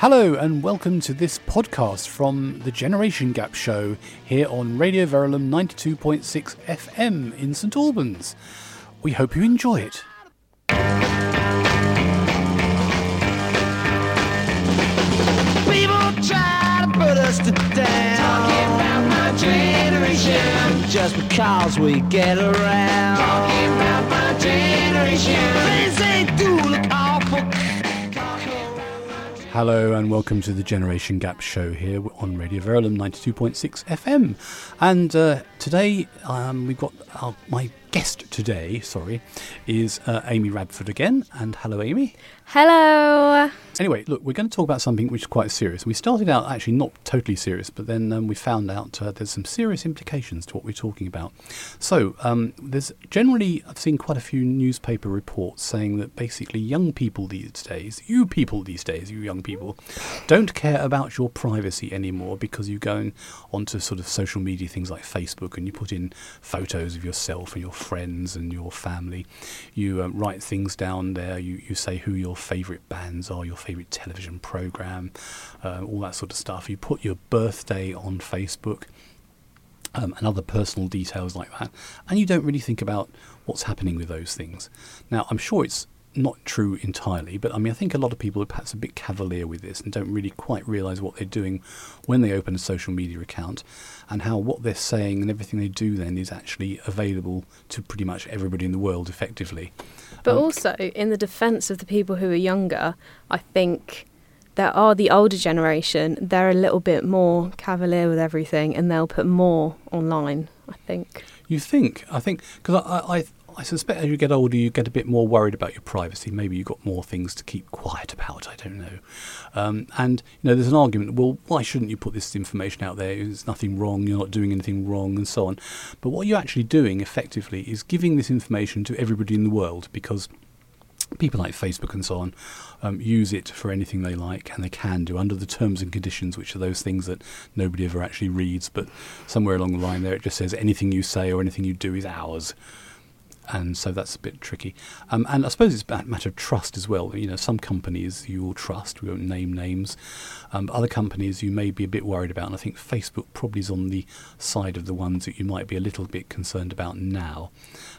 Hello, and welcome to this podcast from the Generation Gap Show here on Radio Verulam 92.6 FM in St Albans. We hope you enjoy it. People try to put us to down. Talking about my generation. Just because we get around. Talking about my generation. They do look awful. Hello, and welcome to the Generation Gap Show here on Radio Verulam 92.6 FM. And uh, today um, we've got our, my guest today, sorry, is uh, Amy Radford again. And hello, Amy. Hello. Anyway, look, we're going to talk about something which is quite serious. We started out actually not totally serious, but then um, we found out uh, there's some serious implications to what we're talking about. So, um, there's generally, I've seen quite a few newspaper reports saying that basically young people these days, you people these days, you young people, don't care about your privacy anymore because you go in, onto sort of social media things like Facebook and you put in photos of yourself and your friends and your family. You um, write things down there, you, you say who your favourite bands are, your favourite television programme, uh, all that sort of stuff. You put your birthday on Facebook um, and other personal details like that, and you don't really think about what's happening with those things. Now, I'm sure it's not true entirely, but I mean, I think a lot of people are perhaps a bit cavalier with this and don't really quite realise what they're doing when they open a social media account and how what they're saying and everything they do then is actually available to pretty much everybody in the world effectively. But Um, also, in the defence of the people who are younger, I think there are the older generation, they're a little bit more cavalier with everything and they'll put more online, I think. You think? I think because I, I, I suspect as you get older, you get a bit more worried about your privacy. Maybe you've got more things to keep quiet about. I don't know. Um, and you know, there's an argument. Well, why shouldn't you put this information out there? There's nothing wrong. You're not doing anything wrong, and so on. But what you're actually doing, effectively, is giving this information to everybody in the world because people like Facebook and so on um, use it for anything they like, and they can do under the terms and conditions, which are those things that nobody ever actually reads. But somewhere along the line there, it just says anything you say or anything you do is ours. And so that's a bit tricky. Um, and I suppose it's a matter of trust as well. You know, some companies you will trust, we won't name names. Um, other companies you may be a bit worried about. And I think Facebook probably is on the side of the ones that you might be a little bit concerned about now.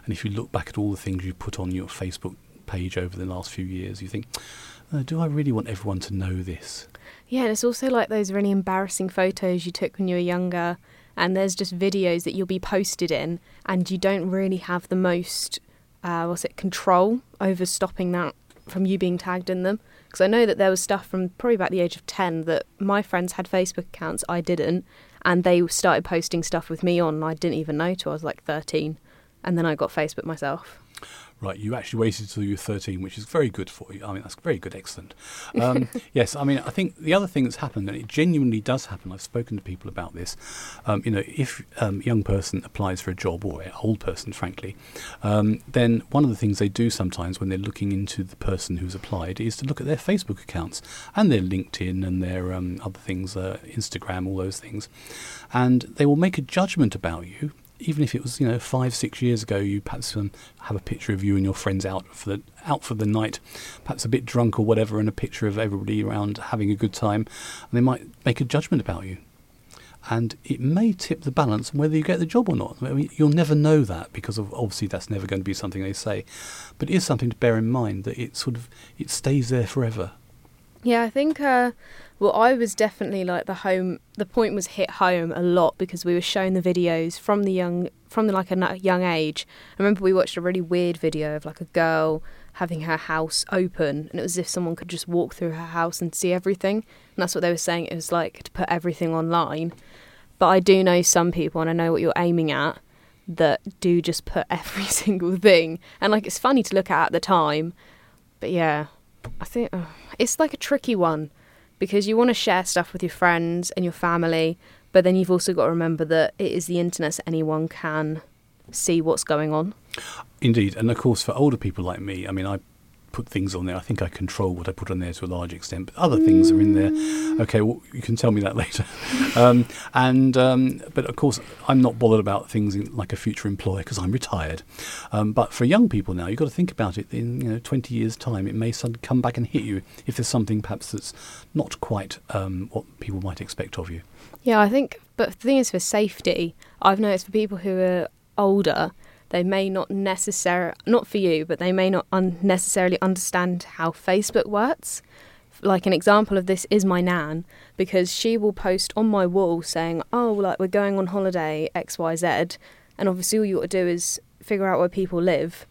And if you look back at all the things you put on your Facebook page over the last few years, you think, uh, do I really want everyone to know this? Yeah, and it's also like those really embarrassing photos you took when you were younger, and there's just videos that you'll be posted in, and you don't really have the most, uh, what's it, control over stopping that from you being tagged in them. Because I know that there was stuff from probably about the age of 10 that my friends had Facebook accounts, I didn't, and they started posting stuff with me on, and I didn't even know till I was like 13, and then I got Facebook myself. Right, you actually waited until you were 13, which is very good for you. I mean, that's very good, excellent. Um, yes, I mean, I think the other thing that's happened, and it genuinely does happen, I've spoken to people about this. Um, you know, if um, a young person applies for a job, or an old person, frankly, um, then one of the things they do sometimes when they're looking into the person who's applied is to look at their Facebook accounts and their LinkedIn and their um, other things, uh, Instagram, all those things. And they will make a judgment about you even if it was you know five six years ago, you perhaps um, have a picture of you and your friends out for the out for the night, perhaps a bit drunk or whatever, and a picture of everybody around having a good time, and they might make a judgment about you, and it may tip the balance whether you get the job or not. I mean, you'll never know that because of, obviously that's never going to be something they say, but it is something to bear in mind that it sort of it stays there forever. Yeah, I think. Uh, well, I was definitely like the home. The point was hit home a lot because we were shown the videos from the young, from the, like a young age. I remember we watched a really weird video of like a girl having her house open, and it was as if someone could just walk through her house and see everything. And that's what they were saying. It was like to put everything online. But I do know some people, and I know what you're aiming at, that do just put every single thing. And like it's funny to look at at the time, but yeah, I think uh, it's like a tricky one because you want to share stuff with your friends and your family, but then you've also got to remember that it is the internet, so anyone can see what's going on. Indeed, and of course, for older people like me, I mean, I put things on there. I think I control what I put on there to a large extent, but other things are in there. Okay, well, you can tell me that later. um, and um, but of course, I'm not bothered about things in, like a future employer because I'm retired. Um, but for young people now, you've got to think about it. In you know 20 years' time, it may suddenly come back and hit you if there's something perhaps that's not quite um, what people might expect of you. Yeah, I think, but the thing is, for safety, I've noticed for people who are older, they may not necessarily, not for you, but they may not unnecessarily understand how Facebook works. Like an example of this is my nan, because she will post on my wall saying, "Oh, like we're going on holiday X Y Z," and obviously all you got to do is figure out where people live,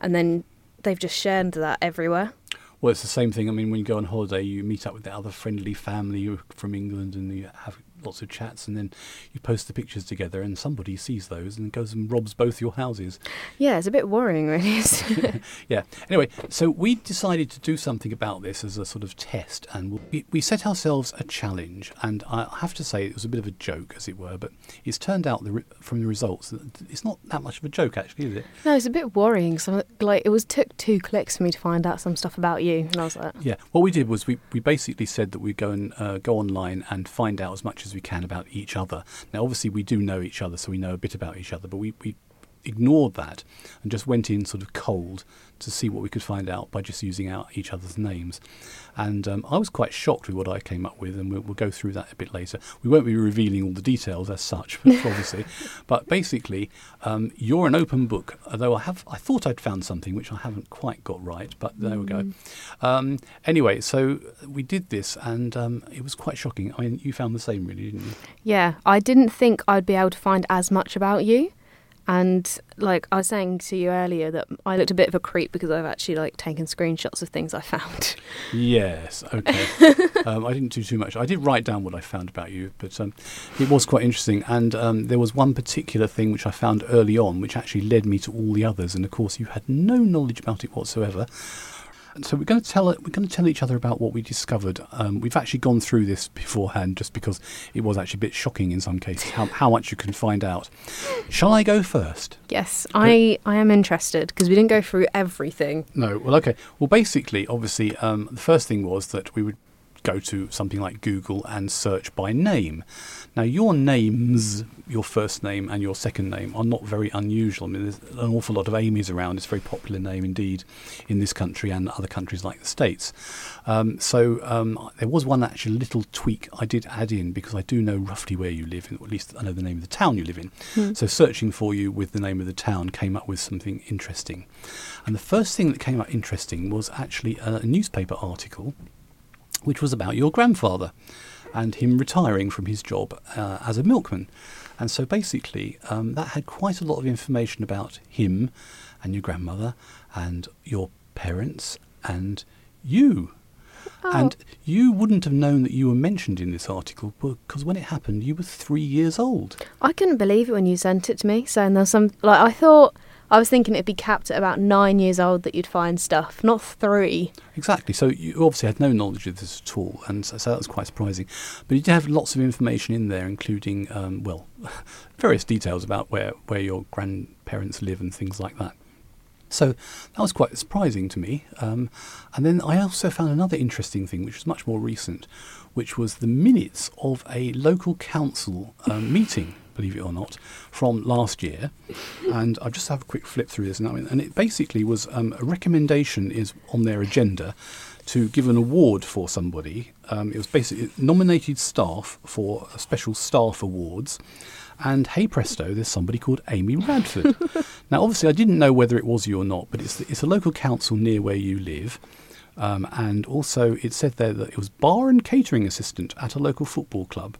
and then they've just shared that everywhere. Well, it's the same thing. I mean, when you go on holiday, you meet up with the other friendly family from England and you have lots of chats, and then you post the pictures together, and somebody sees those and goes and robs both your houses. Yeah, it's a bit worrying, really. Yeah. Anyway, so we decided to do something about this as a sort of test, and we, we set ourselves a challenge. And I have to say, it was a bit of a joke, as it were, but it's turned out the re- from the results that it's not that much of a joke, actually, is it? no, it's a bit worrying. So, like, it was took two clicks for me to find out some stuff about you, and I was like, Yeah. What we did was we, we basically said that we'd go and uh, go online and find out as much as we can about each other. Now, obviously, we do know each other, so we know a bit about each other, but we, we ignored that and just went in sort of cold to see what we could find out by just using out each other's names. And um, I was quite shocked with what I came up with, and we'll, we'll go through that a bit later. We won't be revealing all the details as such, obviously, but basically, um, you're an open book. Although I have, I thought I'd found something which I haven't quite got right, but there we go. Um, anyway, so we did this, and um, it was quite shocking. I mean, you found the same, really, didn't you? Yeah, I didn't think I'd be able to find as much about you. And like I was saying to you earlier that I looked a bit of a creep because I've actually like taken screenshots of things I found. Yes, okay. um, I didn't do too much. I did write down what I found about you, but um, it was quite interesting. And um, there was one particular thing which I found early on, which actually led me to all the others. And of course, you had no knowledge about it whatsoever. And so we're going to tell we're going to tell each other about what we discovered. Um, we've actually gone through this beforehand, just because it was actually a bit shocking in some cases how, how much you can find out. Shall I go first? Yes, I I am interested because we didn't go through everything. No. Well, okay. Well, basically, obviously, um, the first thing was that we would go to something like Google and search by name. Now, your names, your first name and your second name, are not very unusual. I mean, there's an awful lot of Amy's around. It's a very popular name indeed in this country and other countries like the States. Um, so um, there was one actually little tweak I did add in because I do know roughly where you live, or at least I know the name of the town you live in. So searching for you with the name of the town came up with something interesting. And the first thing that came up interesting was actually a newspaper article which was about your grandfather and him retiring from his job uh, as a milkman. And so basically, um, that had quite a lot of information about him and your grandmother and your parents and you. Oh. And you wouldn't have known that you were mentioned in this article because when it happened, you were three years old. I couldn't believe it when you sent it to me, saying there's some like I thought I was thinking it'd be capped at about nine years old that you'd find stuff, not three. Exactly. So you obviously had no knowledge of this at all, and so, so that was quite surprising. But you did have lots of information in there, including um, well, various details about where where your grandparents live and things like that. So that was quite surprising to me. Um, and then I also found another interesting thing, which was much more recent, which was the minutes of a local council um, meeting, believe it or not, from last year. And I'll just have a quick flip through this now. And it basically was um, a recommendation is on their agenda to give an award for somebody. Um, it was basically nominated staff for special staff awards. And hey presto, there's somebody called Amy Radford. now, obviously, I didn't know whether it was you or not, but it's it's a local council near where you live. Um, and also, it said there that it was bar and catering assistant at a local football club.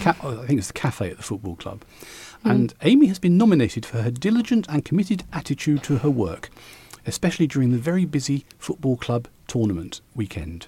Ca- oh, I think it's the cafe at the football club. And Amy has been nominated for her diligent and committed attitude to her work, especially during the very busy football club tournament weekend.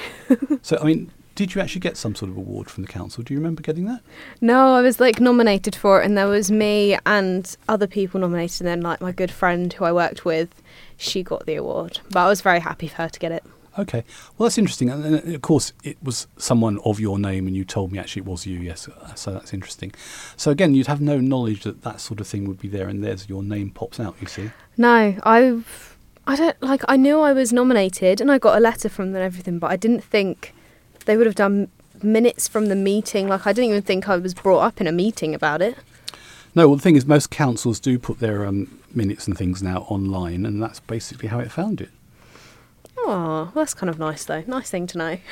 so, I mean, did you actually get some sort of award from the council? Do you remember getting that? No, I was like nominated for it, and there was me and other people nominated, and then like my good friend who I worked with, she got the award. But I was very happy for her to get it. Okay. Well, that's interesting. And of course, it was someone of your name, and you told me actually it was you, yes. uh, So that's interesting. So, again, you'd have no knowledge that that sort of thing would be there, and there's your name pops out, you see. No, I've I don't like. I knew I was nominated, and I got a letter from them and everything, but I didn't think they would have done minutes from the meeting. Like I didn't even think I was brought up in a meeting about it. No, well, the thing is, most councils do put their um, minutes and things now online, and that's basically how it found it. Oh, well, that's kind of nice though. Nice thing to know.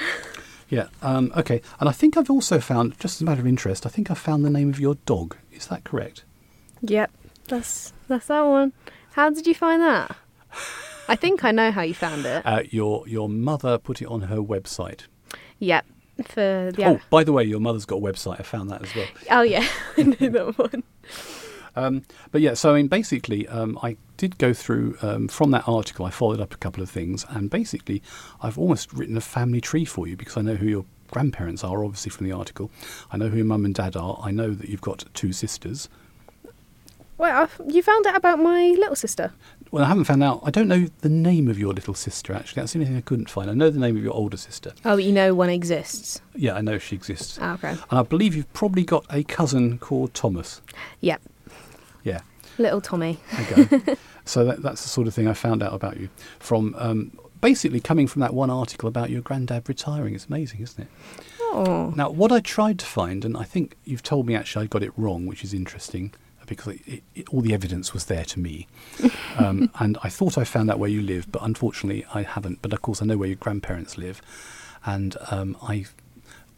Yeah. Um, okay. And I think I've also found, just as a matter of interest, I think I found the name of your dog. Is that correct? Yep, that's that's that one. How did you find that? I think I know how you found it. Uh, your your mother put it on her website. Yep, for the Oh, by the way, your mother's got a website. I found that as well. oh yeah, I know that one. Um, but yeah, so I mean, basically, um, I did go through um, from that article. I followed up a couple of things, and basically, I've almost written a family tree for you because I know who your grandparents are, obviously from the article. I know who your mum and dad are. I know that you've got two sisters. Well, you found out about my little sister? Well, I haven't found out. I don't know the name of your little sister. Actually, that's the only thing I couldn't find. I know the name of your older sister. Oh, you know one exists. Yeah, I know she exists. Ah, okay. And I believe you've probably got a cousin called Thomas. Yep, Yeah. Little Tommy. Okay. so that, that's the sort of thing I found out about you from um, basically coming from that one article about your granddad retiring. It's amazing, isn't it? Oh, Now, what I tried to find, and I think you've told me actually I got it wrong, which is interesting because it, it, it, all the evidence was there to me. Um, and I thought I found out where you live, but unfortunately I haven't. But of course, I know where your grandparents live. And um, I,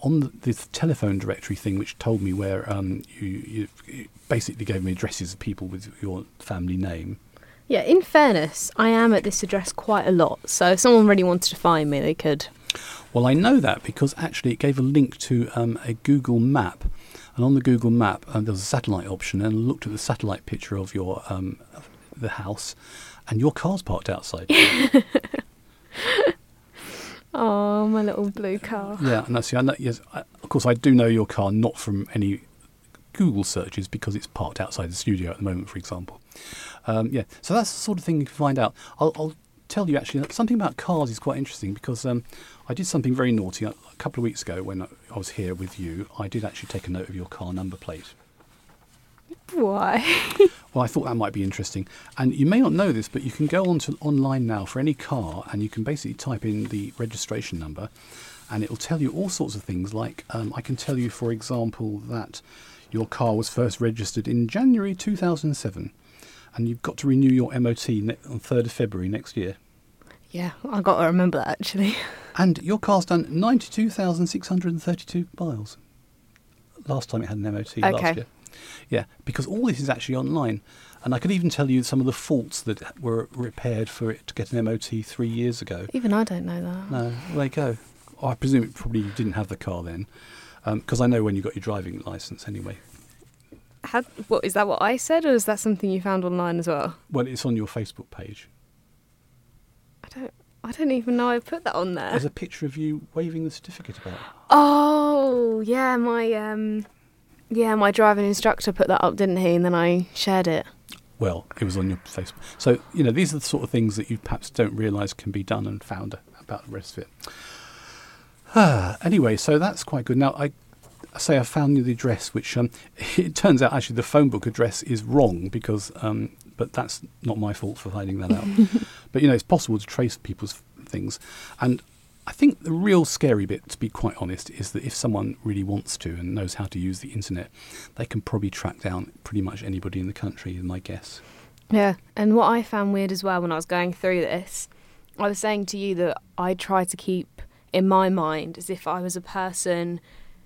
on the, the telephone directory thing, which told me where um, you, you basically gave me addresses of people with your family name. yeah. In fairness, I am at this address quite a lot. So if someone really wanted to find me, they could. Well, I know that because actually it gave a link to um, a Google map. And on the Google map, um, there was a satellite option, and I looked at the satellite picture of your um, the house, and your car's parked outside. Oh, my little blue car. yeah, and that's I know, yes. I, of course, I do know your car not from any Google searches because it's parked outside the studio at the moment, for example. Um, yeah, so that's the sort of thing you can find out. I'll, I'll tell you actually something about cars is quite interesting because um, I did something very naughty a, couple of weeks ago when I was here with you. I did actually take a note of your car number plate. Why? Well, I thought that might be interesting. And you may not know this, but you can go on to online now for any car and you can basically type in the registration number and it'll tell you all sorts of things. Like, um, I can tell you, for example, that your car was first registered in January 2007 and you've got to renew your MOT ne- on 3rd of February next year. yeah, I've got to remember that actually. And your car's done 92,632 miles. Last time it had an MOT last year. Yeah, because all this is actually online. And I could even tell you some of the faults that were repaired for it to get an MOT three years ago. Even I don't know that. No, there you go. Oh, I presume it probably you didn't have the car then. Because I know when you got your driving license anyway. How, what is that? What I said, or is that something you found online as well? Well, it's on your Facebook page. I don't. I don't even know I put that on there. There's a picture of you waving the certificate about. Oh, yeah, my um, yeah, my driving instructor put that up, didn't he? And then I shared it. Well, it was on your Facebook. So, you know, these are the sort of things that you perhaps don't realise can be done and found about the rest of it. Ah, anyway, so that's quite good. Now, I I say I found you the address, which um, it turns out actually the phone book address is wrong because, um, but that's not my fault for finding that out. but, you know, it's possible to trace people's things. And I think the real scary bit, to be quite honest, is that if someone really wants to and knows how to use the internet, they can probably track down pretty much anybody in the country, is my guess. Yeah, and what I found weird as well when I was going through this, I was saying to you that I try to keep in my mind as if I was a person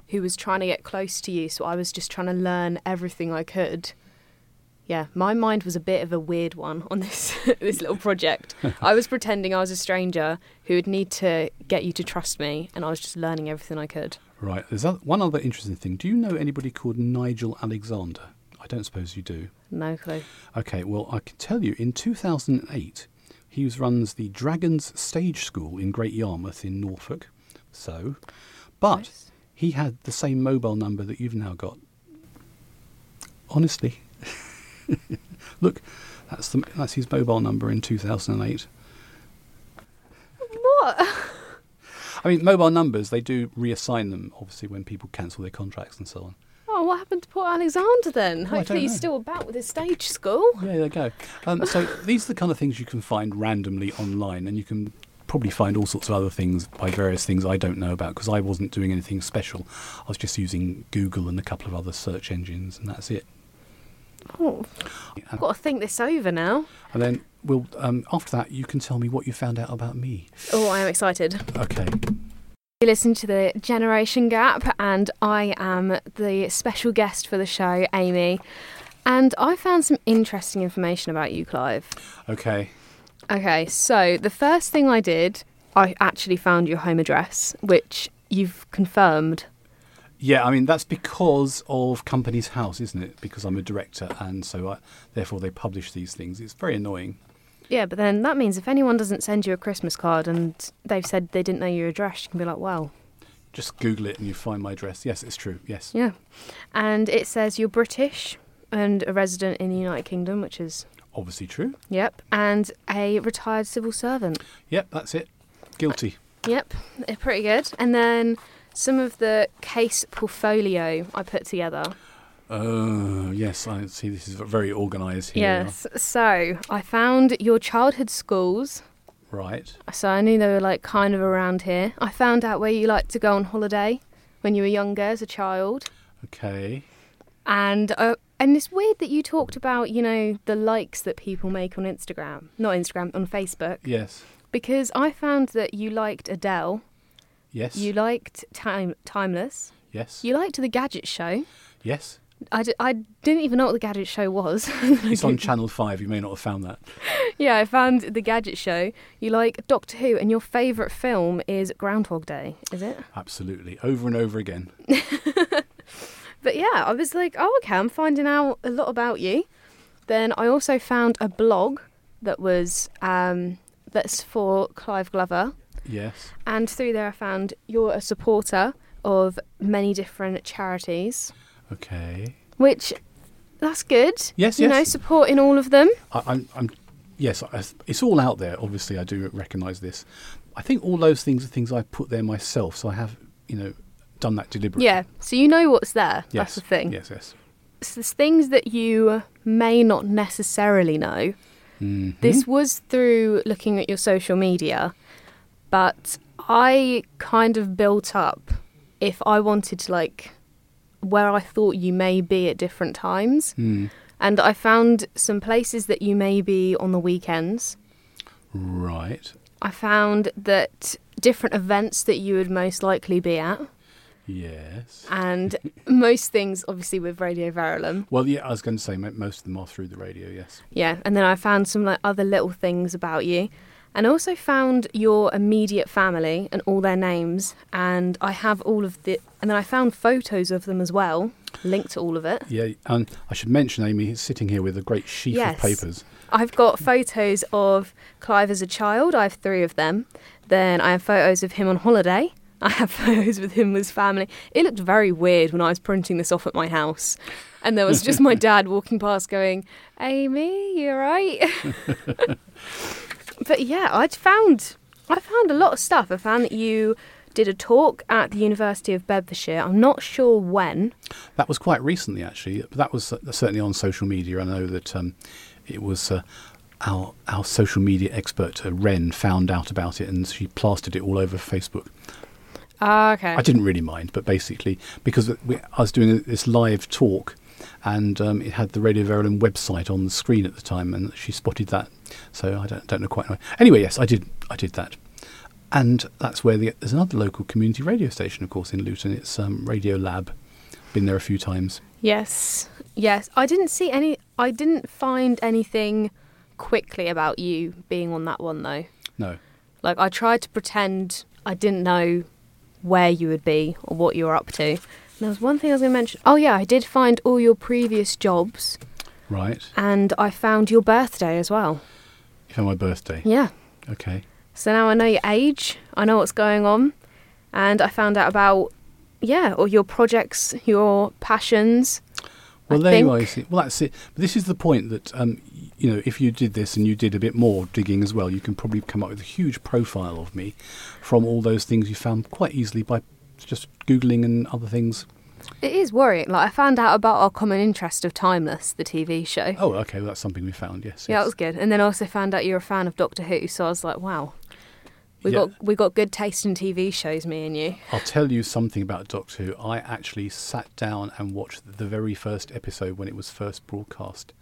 who was trying to get close to you, so I was just trying to learn everything I could. Yeah, my mind was a bit of a weird one on this this little project. I was pretending I was a stranger who would need to get you to trust me, and I was just learning everything I could. Right. There's one other interesting thing. Do you know anybody called Nigel Alexander? I don't suppose you do. No clue. Okay, well, I can tell you in 2008, he was, runs the Dragons Stage School in Great Yarmouth in Norfolk. So, but Nice. he had the same mobile number that you've now got. Honestly. Look, that's, the, that's his mobile number in 2008. What? I mean, mobile numbers, they do reassign them, obviously, when people cancel their contracts and so on. Oh, Oh, what happened to poor Alexander then? Oh, I Hopefully he's still about with his stage school. Yeah, there you go. Um, so these are the kind of things you can find randomly online, and you can probably find all sorts of other things by various things I don't know about because I wasn't doing anything special. I was just using Google and a couple of other search engines, and that's it. Oh, I've got to think this over now. And then we'll um, after that, you can tell me what you found out about me. Oh, I am excited. Okay. You listen to the Generation Gap, and I am the special guest for the show, Amy. And I found some interesting information about you, Clive. Okay. Okay, so the first thing I did, I actually found your home address, which you've confirmed. Yeah, I mean that's because of Companies House, isn't it? Because I'm a director, and so I, therefore they publish these things. It's very annoying. Yeah, but then that means if anyone doesn't send you a Christmas card and they've said they didn't know your address, you can be like, well, Just Google it and you find my address. Yes, it's true. Yes. yeah. And it says you're British and a resident in the United Kingdom, which is, Obviously true. yep, and a retired civil servant. Yep, that's it. Guilty. Yep, they're pretty good. And then some of the case portfolio I put together. Uh, yes, I see. This is very organised here. Yes, so I found your childhood schools. Right. So I knew they were like kind of around here. I found out where you liked to go on holiday when you were younger as a child. Okay. And uh, and it's weird that you talked about, you know, the likes that people make on Instagram, not Instagram, on Facebook, Yes. because I found that you liked Adele, Yes. you liked Time Timeless, yes. you liked the Gadget Show. yes. I, d- I didn't even know what the Gadget Show was. It's on Channel Five. You may not have found that. yeah, I found the Gadget Show. You like Doctor Who, and your favourite film is Groundhog Day, is it? Absolutely. Over and over again. But yeah, I was like, oh, okay, I'm finding out a lot about you. Then I also found a blog that was um, that's for Clive Glover, Yes. and through there I found you're a supporter of many different charities, Okay. which that's good. Yes, you know, yes. supporting all of them. I, I'm, I'm. Yes, I, it's all out there. Obviously, I do recognise this. I think all those things are things I put there myself. So I have, you know, done that deliberately. Yeah, so you know what's there. Yes. That's the thing. Yes. Yes. So there's things that you may not necessarily know. Mhm. This was through looking at your social media, but I kind of built up if I wanted to like where I thought you may be at different times. Hmm. And I found some places that you may be on the weekends. Right. I found that different events that you would most likely be at, Yes. and most things obviously with Radio Verulam. Well, yeah, I was going to say most of them are through the radio. Yes. Yeah, and then I found some like other little things about you. And also found your immediate family and all their names and I have all of the and then I found photos of them as well, linked to all of it. Yeah, and I should mention Amy is sitting here with a great sheaf Yes. of papers. I've got photos of Clive as a child, I have 3 of them. Then I have photos of him on holiday. I have photos with him with his family. It looked very weird when I was printing this off at my house. And there was just my dad walking past going, Amy, you alright? but yeah, I'd found I found a lot of stuff. I found that you did a talk at the University of Bedfordshire. I'm not sure when. That was quite recently, actually. But that was uh, certainly on social media. I know that um, it was uh, our our social media expert uh, Ren found out about it, and she plastered it all over Facebook. Ah, okay. I didn't really mind, but basically because we, I was doing this live talk, and um, it had the Radio Verulam website on the screen at the time, and she spotted that. So I don't don't know quite. Know. Anyway, yes, I did I did that, and that's where the, there's another local community radio station, of course, in Luton. It's um, Radio Lab. Been there a few times. Yes. Yes. I didn't see any I didn't find anything quickly about you being on that one though. No. Like I tried to pretend I didn't know where you would be or what you were up to. There was one thing I was going to mention. Oh yeah, I did find all your previous jobs Right. and I found your birthday as well. You found my birthday. Yeah. Okay. So now I know your age, I know what's going on, and I found out about yeah, all your projects, your passions. Well, I there you are. you see. Well, that's it. But this is the point that um, you know, if you did this and you did a bit more digging as well, you can probably come up with a huge profile of me from all those things you found quite easily by just googling and other things. It is worrying. Like I found out about our common interest of Timeless, the TV show. Oh, okay, well, that's something we found. Yes. Yeah, that was good. And then I also found out you're a fan of Doctor Who, so I was like, wow. We Yeah. got we got good taste in TV shows, me and you. I'll tell you something about Doctor Who. I actually sat down and watched the very first episode when it was first broadcast.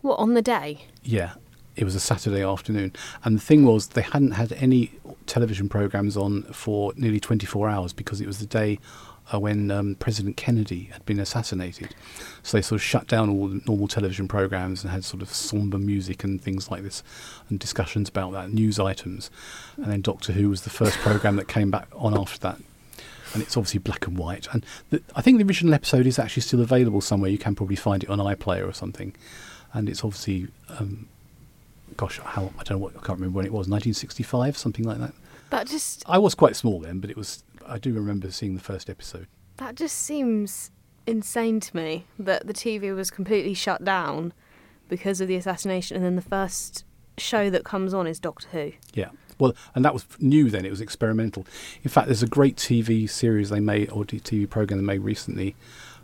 What on the day? Yeah, it was a Saturday afternoon. And the thing was, they hadn't had any television programs on for nearly 24 hours because it was the day uh, when um, President Kennedy had been assassinated. So they sort of shut down all the normal television programs and had sort of somber music and things like this and discussions about that, news items. And then Doctor Who was the first program that came back on after that. And it's obviously black and white. And the, I think the original episode is actually still available somewhere. You can probably find it on iPlayer or something. And it's obviously um, gosh, how I don't know what I can't remember when it was, 1965, something like that. That just I was quite small then, but it was. I do remember seeing the first episode. that just seems insane to me that the TV was completely shut down because of the assassination, and then the first show that comes on is Doctor Who. Yeah. Well, and that was new then. It was experimental. In fact, there's a great TV series they made, or TV program they made recently,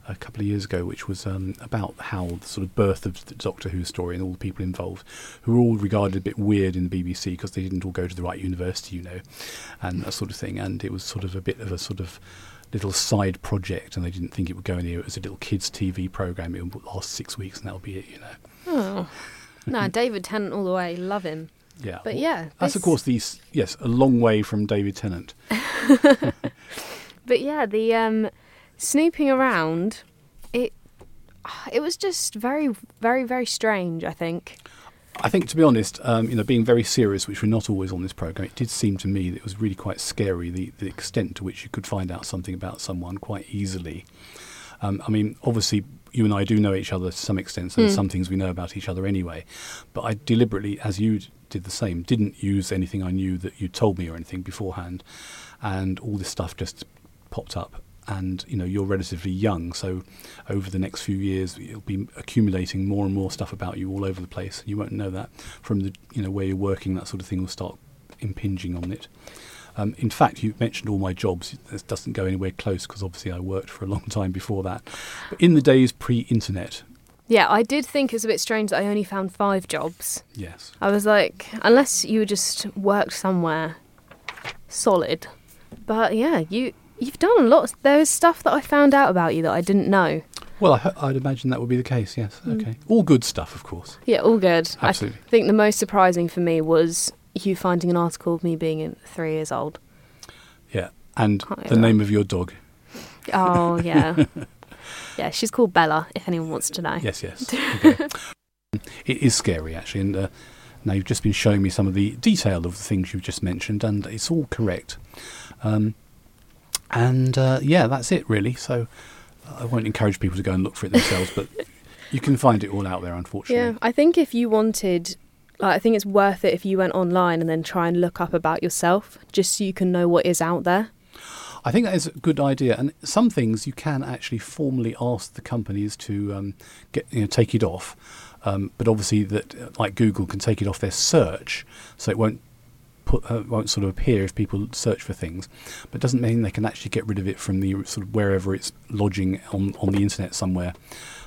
a couple of years ago, which was um, about how the sort of birth of the Doctor Who story and all the people involved, who were all regarded a bit weird in the BBC because they didn't all go to the right university, you know, and that sort of thing. And it was sort of a bit of a sort of little side project, and they didn't think it would go anywhere. It was a little kids' TV program. It would last six weeks, and that'll be it, you know. Oh. no, David Tennant all the way. Love him. Yeah. But yeah, That's of course these yes a long way from David Tennant. But yeah, the um, snooping around, it it was just very, very, very strange. I think. I think, to be honest, um, you know, being very serious, which we're not always on this program, it did seem to me that it was really quite scary the, the extent to which you could find out something about someone quite easily. Um, I mean, obviously, you and I do know each other to some extent, so there's some things we know about each other anyway. But I deliberately, as you did the same, didn't use anything I knew that you told me or anything beforehand, and all this stuff just popped up. And you know, you're relatively young, so over the next few years, you'll be accumulating more and more stuff about you all over the place. You won't know that from the you know where you're working. That sort of thing will start impinging on it. Um, in fact, you mentioned all my jobs. This doesn't go anywhere close because obviously I worked for a long time before that. But in the days pre-internet, Yeah, I did think it was a bit strange that I only found five jobs. yes, I was like, unless you just worked somewhere solid. But yeah, you you've done a lot. There's stuff that I found out about you that I didn't know. well, I, I'd imagine that would be the case. Yes, okay, all good stuff, of course. Yeah, all good. Absolutely. I think the most surprising for me was you finding an article of me being three years old. Yeah, and the name of your dog. Oh yeah, yeah. She's called Bella. If anyone wants to know. Yes, yes. Okay. it is scary actually, and uh, now you've just been showing me some of the detail of the things you've just mentioned, and it's all correct. Um, and uh, yeah, that's it really. So I won't encourage people to go and look for it themselves, but you can find it all out there, unfortunately. Yeah, I think if you wanted, like, I think it's worth it if you went online and then try and look up about yourself, just so you can know what is out there. I think that is a good idea, and some things you can actually formally ask the companies to um, get you know take it off. Um, but obviously, that uh, like Google can take it off their search, so it won't put uh, won't sort of appear if people search for things. But doesn't mean they can actually get rid of it from the sort of wherever it's lodging on on the internet somewhere.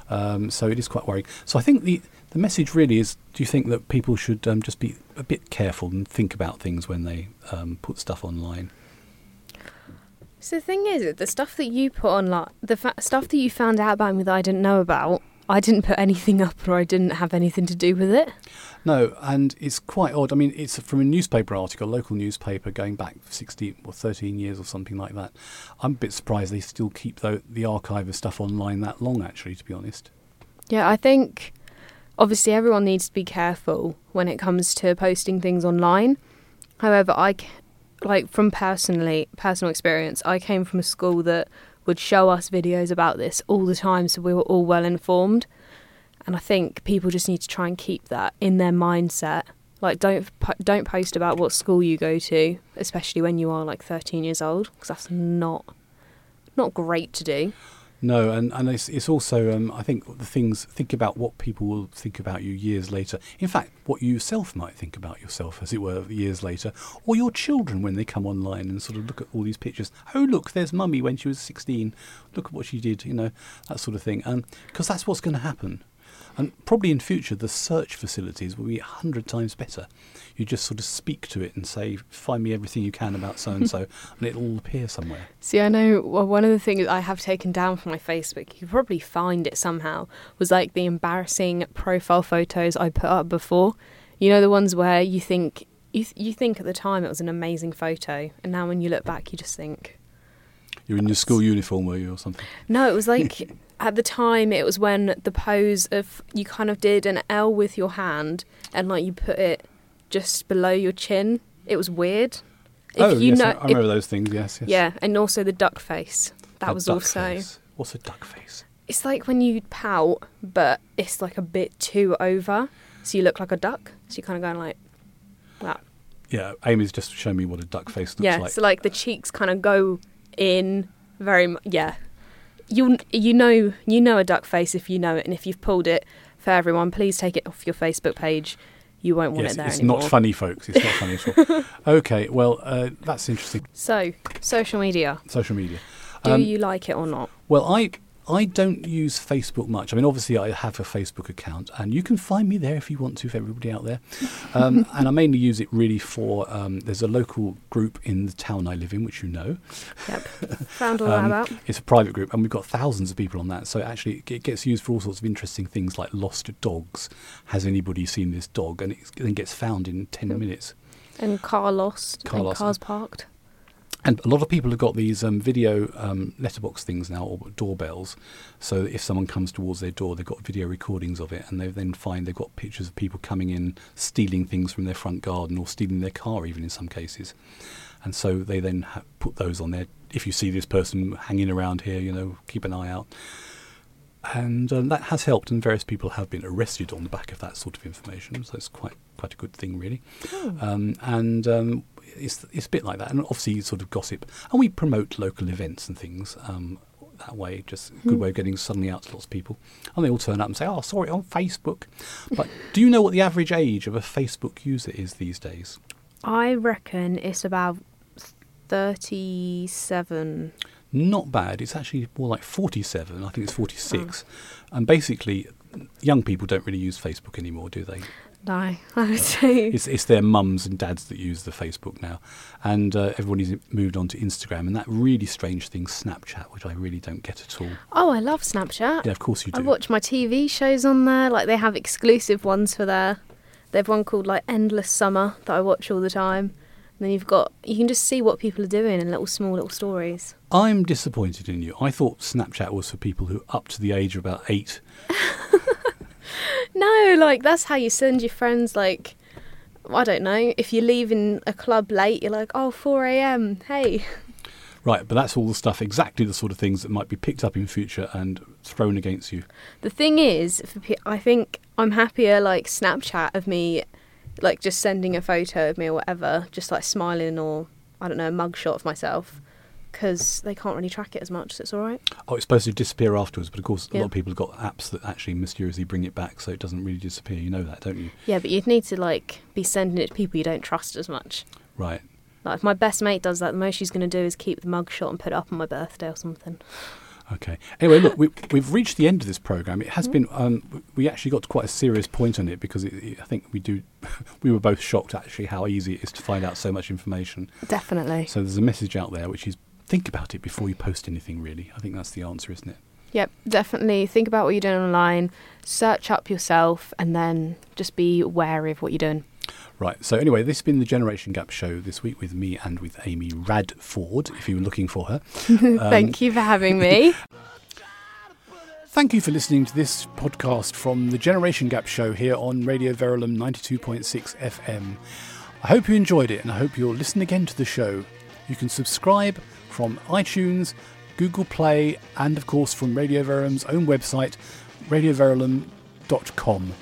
Um, so it is quite worrying. So I think the the message really is: Do you think that people should um, just be a bit careful and think about things when they um, put stuff online? So the thing is, the stuff that you put online, the fa- stuff that you found out about me that I didn't know about, I didn't put anything up or I didn't have anything to do with it. No, and it's quite odd. I mean, it's from a newspaper article, a local newspaper going back 16 or 13 years or something like that. I'm a bit surprised they still keep the, the archive of stuff online that long, actually, to be honest. Yeah, I think obviously everyone needs to be careful when it comes to posting things online. However, I like from personally personal experience, I came from a school that would show us videos about this all the time, so we were all well informed. And I think people just need to try and keep that in their mindset. Like, don't don't post about what school you go to, especially when you are like 13 years old, because that's not not great to do. No, and, and it's, it's also, um, I think, the things, think about what people will think about you years later. In fact, what you yourself might think about yourself, as it were, years later, or your children when they come online and sort of look at all these pictures. Oh, look, there's mummy when she was 16. Look at what she did, you know, that sort of thing. Because that's what's going to happen. And probably in future, the search facilities will be a hundred times better. You just sort of speak to it and say, "Find me everything you can about so and so," and it'll all appear somewhere. See, I know well, one of the things I have taken down from my Facebook, you probably find it somehow, was like the embarrassing profile photos I put up before. You know, the ones where you think you th- you think at the time it was an amazing photo, and now when you look back, you just think, You're in your school uniform, were you, or something? no, it was like at the time it was when the pose of you kind of did an L with your hand and like you put it just below your chin. It was weird. If oh, you yes, know, I I if- remember those things. Yes, yes. yeah, and also the duck face. That was also. face. What's a duck face? It's like when you pout, but it's like a bit too over, so you look like a duck. So you're kind of going like that. Yeah, Amy's just shown me what a duck face looks yeah, like. so like the cheeks kind of go in very. mu- Yeah, you you know you know a duck face if you know it, and if you've pulled it for everyone, please take it off your Facebook page. You won't want yes, it there it's anymore. not funny, folks. It's not funny at all. okay, well, uh, that's interesting. So social media, Social media. do Um, you like it or not? Well, I I don't use Facebook much. I mean, obviously, I have a Facebook account, and you can find me there if you want to, for everybody out there. Um, and I mainly use it really for um, there's a local group in the town I live in, which you know. Yep, found all that Um, about. It's a private group, and we've got thousands of people on that. So actually, it gets used for all sorts of interesting things like lost dogs. Has anybody seen this dog? And it then gets found in ten Yep. minutes. And car lost, Car and lost. cars parked. And a lot of people have got these um, video um, letterbox things now, or doorbells. So if someone comes towards their door, they've got video recordings of it, and they then find they've got pictures of people coming in, stealing things from their front garden, or stealing their car, even in some cases. And so they then ha- put those on there. If you see this person hanging around here, you know, keep an eye out. And um, that has helped, and various people have been arrested on the back of that sort of information. So it's quite quite a good thing, really. Um, and um, it's it's a bit like that, and obviously sort of gossip, and we promote local events and things um, that way. Just a good way of getting suddenly out to lots of people, and they all turn up and say, "Oh, sorry, on Facebook." But do you know what the average age of a Facebook user is these days? I reckon it's about thirty-seven. Not bad. It's actually more like forty-seven. I think it's forty-six, and basically, young people don't really use Facebook anymore, do they? No, I would say. It's, it's their mums and dads that use the Facebook now, and uh, everybody's moved on to Instagram and that really strange thing, Snapchat, which I really don't get at all. Oh, I love Snapchat. Yeah, of course you I do. watch my TV shows on there. Like they have exclusive ones for there. They have one called like Endless Summer that I watch all the time. And then you've got you can just see what people are doing in little small little stories. I'm disappointed in you. I thought Snapchat was for people who up to the age of about eight. No, like that's how you send your friends like I don't know. If you're leaving a club late, you're like, oh, 4 a.m. Hey, Right, but that's all the stuff, exactly the sort of things that might be picked up in future and thrown against you. The thing is, for pe- I think I'm happier like Snapchat of me, like just sending a photo of me or whatever, just like smiling or I don't know, a mugshot of myself, because they can't really track it as much. So it's all right. Oh, it's supposed to disappear afterwards, but of course, a Yeah. lot of people have got apps that actually mysteriously bring it back, so it doesn't really disappear. You know that, don't you? Yeah, but you'd need to like be sending it to people you don't trust as much. Right. Like if my best mate does that, the most she's going to do is keep the mugshot and put it up on my birthday or something. Okay. Anyway, look, we, we've reached the end of this program. It Mm-hmm. has been. Um, we actually got to quite a serious point on it because it, it- I think we do. we were both shocked actually how easy it is to find out so much information. Definitely. So there's a message out there which is think about it before you post anything. Really, I think that's the answer, isn't it? Yep, definitely. Think about what you're doing online, search up yourself, and then just be wary of what you're doing. Right. So anyway, this has been the Generation Gap show this week with me and with Amy Radford. If you were looking for her. Um, Thank you for having me. Thank you for listening to this podcast from the Generation Gap Show here on Radio Verulam 92.6 FM. I hope you enjoyed it and I hope you'll listen again to the show. You can subscribe from iTunes, Google Play, and of course from Radio Verulam's own website, radioverulam.com.